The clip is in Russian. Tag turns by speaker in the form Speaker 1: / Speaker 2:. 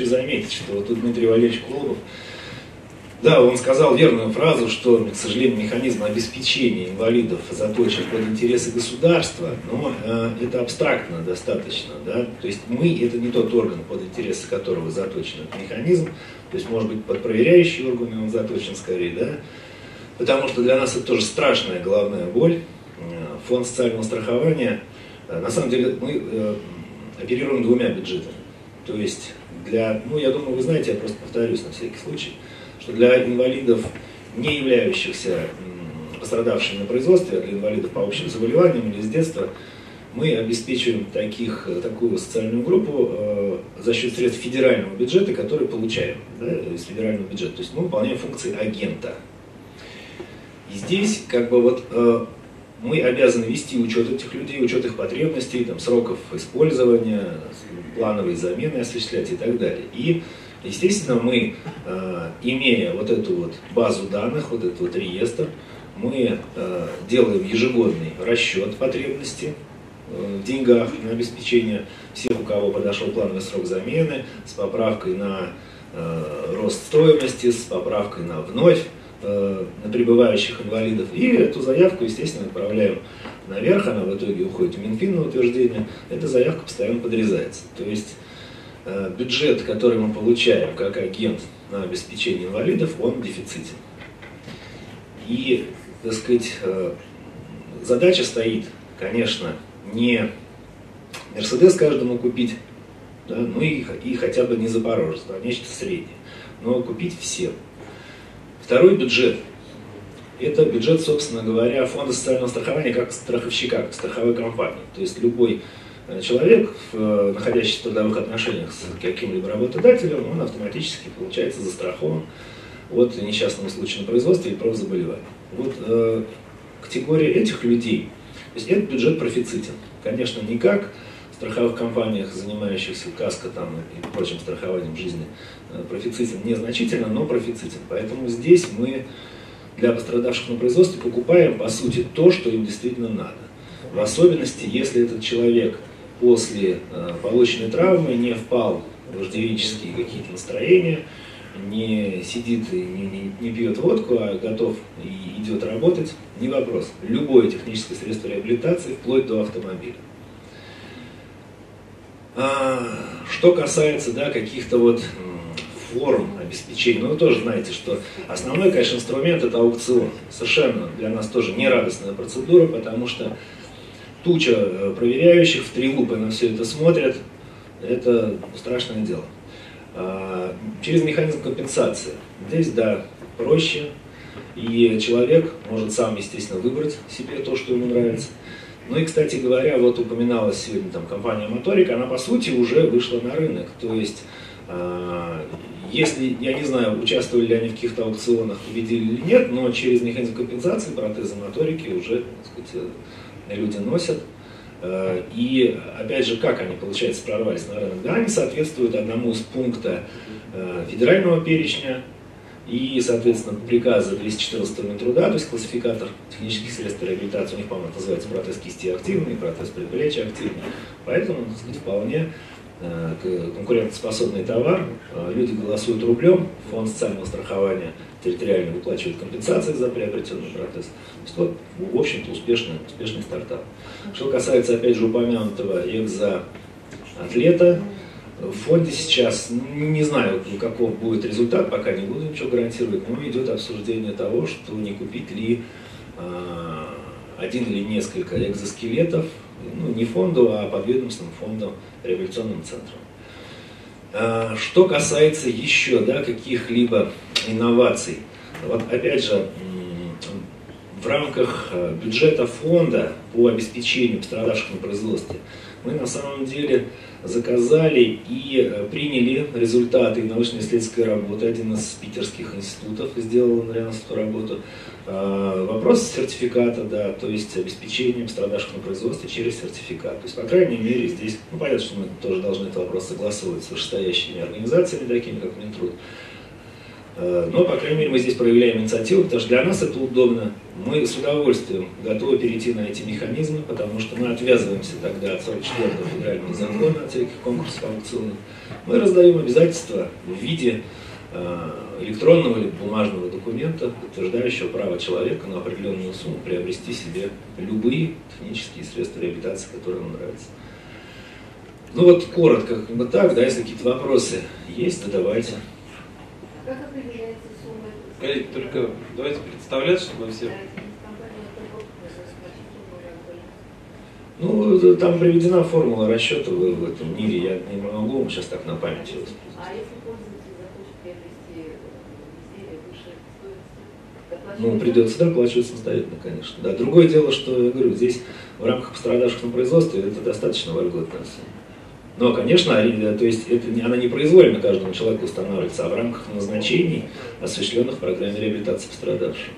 Speaker 1: хочу заметить, что вот тут Дмитрий Валерьевич Колобов да, он сказал верную фразу, что, к сожалению, механизм обеспечения инвалидов заточен под интересы государства, но э, это абстрактно достаточно. Да? То есть мы – это не тот орган, под интересы которого заточен этот механизм, то есть, может быть, под проверяющие органы он заточен скорее, да? потому что для нас это тоже страшная головная боль. Э, фонд социального страхования, э, на самом деле, мы э, оперируем двумя бюджетами. То есть для, ну, я думаю, вы знаете, я просто повторюсь на всякий случай – что для инвалидов, не являющихся пострадавшими на производстве, а для инвалидов по общим заболеваниям или с детства, мы обеспечиваем таких, такую социальную группу э, за счет средств федерального бюджета, которые получаем да, из федерального бюджета. То есть мы выполняем функции агента. И здесь как бы вот э, мы обязаны вести учет этих людей, учет их потребностей, там, сроков использования, плановые замены осуществлять и так далее. И Естественно, мы, э, имея вот эту вот базу данных, вот этот вот реестр, мы э, делаем ежегодный расчет потребностей э, в деньгах на обеспечение всех, у кого подошел плановый срок замены, с поправкой на рост стоимости, с поправкой на вновь на прибывающих инвалидов. И эту заявку, естественно, отправляем наверх, она в итоге уходит в Минфин на утверждение. Эта заявка постоянно подрезается. То есть Э, бюджет, который мы получаем как агент на обеспечение инвалидов, он дефицитен. И, так сказать, э, задача стоит, конечно, не Мерседес каждому купить, да, ну и, и хотя бы не Запорожец, а нечто среднее, но купить всем. Второй бюджет – это бюджет, собственно говоря, фонда социального страхования как страховщика, как страховой компании. То есть любой человек, э, находящийся в трудовых отношениях с каким-либо работодателем, он автоматически получается застрахован от несчастного случая на производстве и профзаболевания. Вот э, категория этих людей, то есть этот бюджет профицитен. Конечно, не как в страховых компаниях, занимающихся каско там, и прочим страхованием жизни, э, профицитен незначительно, но профицитен. Поэтому здесь мы для пострадавших на производстве покупаем, по сути, то, что им действительно надо. В особенности, если этот человек – после э, полученной травмы не впал в вожделические какие-то настроения, не сидит и не, не, не пьет водку, а готов и идет работать, не вопрос. Любое техническое средство реабилитации, вплоть до автомобиля. А, что касается да, каких-то вот форм обеспечения, ну вы тоже знаете, что основной, конечно, инструмент это аукцион. Совершенно для нас тоже нерадостная процедура, потому что туча э, проверяющих в три лупы на все это смотрят, это страшное дело. А, через механизм компенсации. Здесь, да, проще, и человек может сам, естественно, выбрать себе то, что ему нравится. Ну и, кстати говоря, вот упоминалась сегодня там компания Моторик, она по сути уже вышла на рынок. То есть, а, если, я не знаю, участвовали ли они в каких-то аукционах, победили или нет, но через механизм компенсации протезы моторики уже, так сказать, люди носят. Э, и опять же, как они, получается, прорвались на рынок? Да, они соответствуют одному из пункта э, федерального перечня и, соответственно, приказа 214 Минтруда, то есть классификатор технических средств реабилитации, у них, по-моему, называется протез кисти активный, протез предплечья активный. Поэтому, так сказать, вполне э, конкурентоспособный товар. Люди голосуют рублем, фонд социального страхования – территориально выплачивают компенсации за приобретенный протез. То есть вот, в общем-то, успешный, успешный стартап. Что касается, опять же, упомянутого экзоатлета, в фонде сейчас, не знаю, каков будет результат, пока не буду ничего гарантировать, но идет обсуждение того, что не купить ли э, один или несколько экзоскелетов, ну, не фонду, а подведомственным фондом, реабилитационным центром. А, что касается еще да, каких-либо инноваций, вот опять же, в рамках э, бюджета фонда по обеспечению пострадавших на производстве мы на самом деле заказали и э, приняли результаты научно-исследовательской работы. Один из питерских институтов сделал на эту работу. А, вопрос сертификата, да, то есть обеспечение пострадавших на производстве через сертификат. То есть, по крайней мере, здесь, ну, понятно, что мы тоже должны этот вопрос согласовывать с вышестоящими организациями, такими как Минтруд. Э, но, по крайней мере, мы здесь проявляем инициативу, потому что для нас это удобно. Мы с удовольствием готовы перейти на эти механизмы, потому что мы отвязываемся тогда от 44-го федерального закона, от всяких конкурсов аукционов. Мы раздаем обязательства в виде э, электронного или бумажного документа, подтверждающего право человека на определенную сумму приобрести себе любые технические средства реабилитации, которые ему нравятся. Ну вот коротко, как бы так, да, если какие-то вопросы есть, то давайте.
Speaker 2: Как определяется сумма?
Speaker 3: Коллеги, только давайте представлять, чтобы все...
Speaker 1: Ну, там приведена формула расчета в, этом мире. Я не могу вам сейчас так на память
Speaker 2: А если пользователь захочет приобрести изделие выше стоимости?
Speaker 1: Ну, придется доплачивать самостоятельно, конечно. Да. Другое дело, что я говорю, здесь в рамках пострадавших на производстве это достаточно вольготная сумма. Но, конечно, то есть это, она не произвольно каждому человеку устанавливается, а в рамках назначений, осуществленных в программе реабилитации пострадавших.